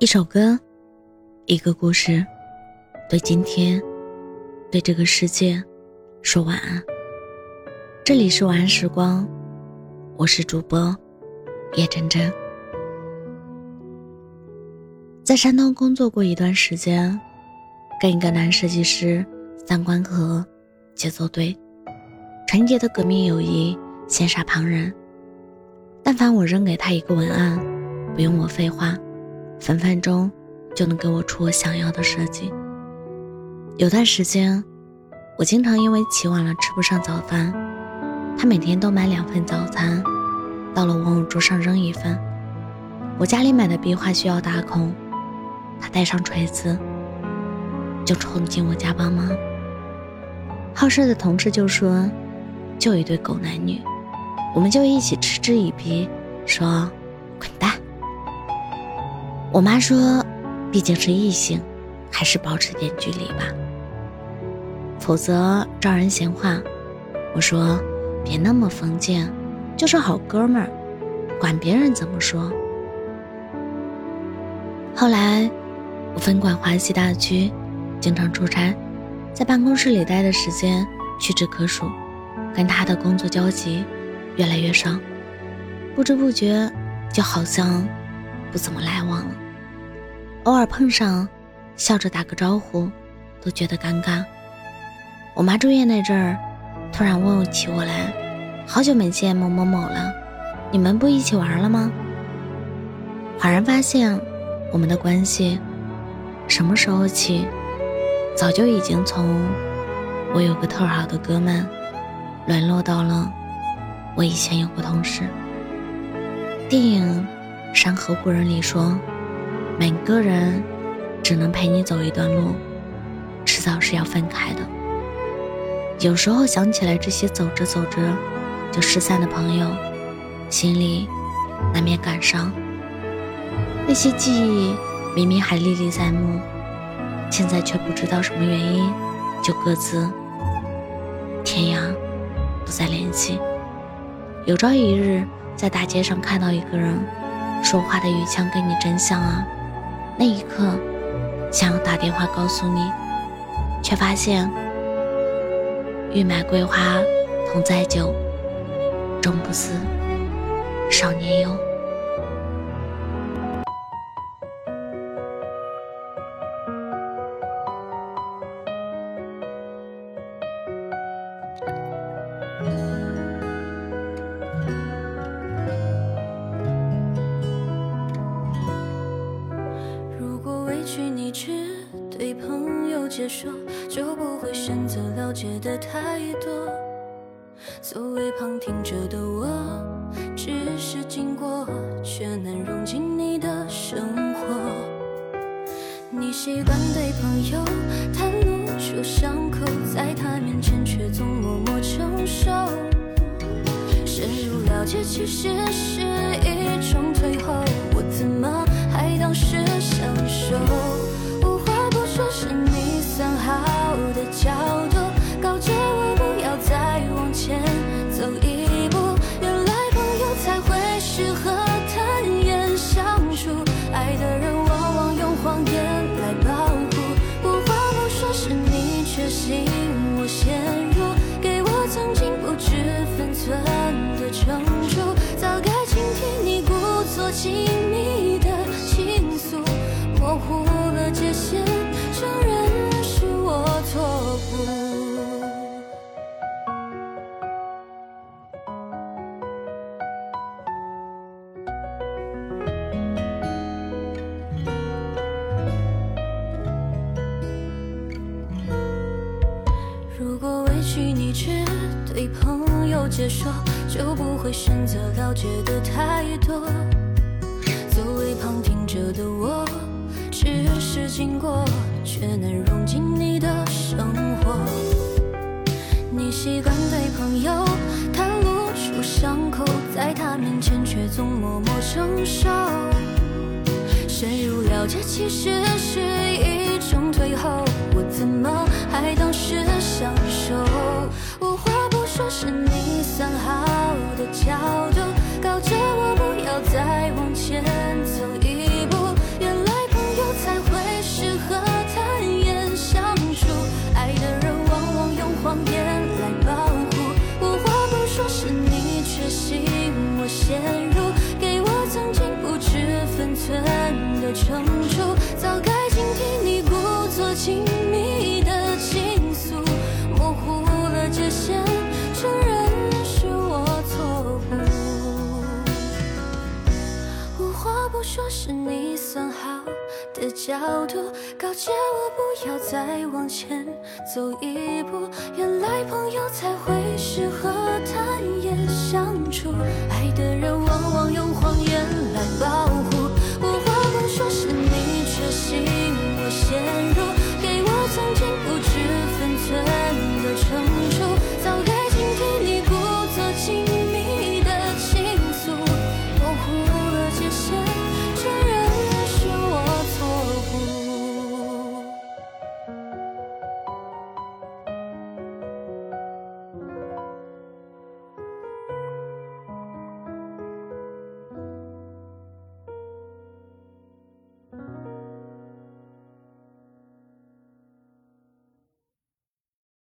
一首歌，一个故事，对今天，对这个世界，说晚安。这里是晚安时光，我是主播叶真真。在山东工作过一段时间，跟一个男设计师三观合，节奏对，纯洁的革命友谊羡煞旁人。但凡我扔给他一个文案，不用我废话。分分钟就能给我出我想要的设计。有段时间，我经常因为起晚了吃不上早饭，他每天都买两份早餐，到了往我桌上扔一份。我家里买的壁画需要打孔，他带上锤子就冲进我家帮忙。好事的同事就说：“就一对狗男女，我们就一起嗤之以鼻，说滚蛋。”我妈说：“毕竟是异性，还是保持点距离吧，否则招人闲话。”我说：“别那么封建，就是好哥们儿，管别人怎么说。”后来，我分管华西大区，经常出差，在办公室里待的时间屈指可数，跟他的工作交集越来越少，不知不觉就好像不怎么来往了。偶尔碰上，笑着打个招呼，都觉得尴尬。我妈住院那阵儿，突然问起我来：“好久没见某某某了，你们不一起玩了吗？”恍然发现，我们的关系什么时候起，早就已经从我有个特好的哥们，沦落到了我以前有个同事。电影《山河故人》里说。每个人只能陪你走一段路，迟早是要分开的。有时候想起来这些走着走着就失散的朋友，心里难免感伤。那些记忆明明还历历在目，现在却不知道什么原因就各自天涯，不再联系。有朝一日在大街上看到一个人，说话的语腔跟你真像啊！那一刻，想要打电话告诉你，却发现欲买桂花同载酒，终不似少年游。一句你只。对朋友解说，就不会选择了解的太多。作为旁听者的我，只是经过，却难融进你的生活。你习惯对朋友袒露出伤口，在他面前却总默默承受。深入了解其实是一种退后，亲密的倾诉，模糊了界限，承认是我错付。如果委屈你只对朋友解说，就不会选择了解的太多。作为旁听者的我，只是经过，却能融进你的生活。你习惯对朋友袒露出伤口，在他面前却总默默承受。深入了解其实是一种退后，我怎么还当是享受？无话不说是你算好的角度，告诫我不要再陷入给我曾经不知分寸的惩处早该警惕你故作亲密的倾诉模糊了界限角度，告诫我不要再往前走一步。原来朋友才会适合坦言相处，爱的人往往用谎言来保护。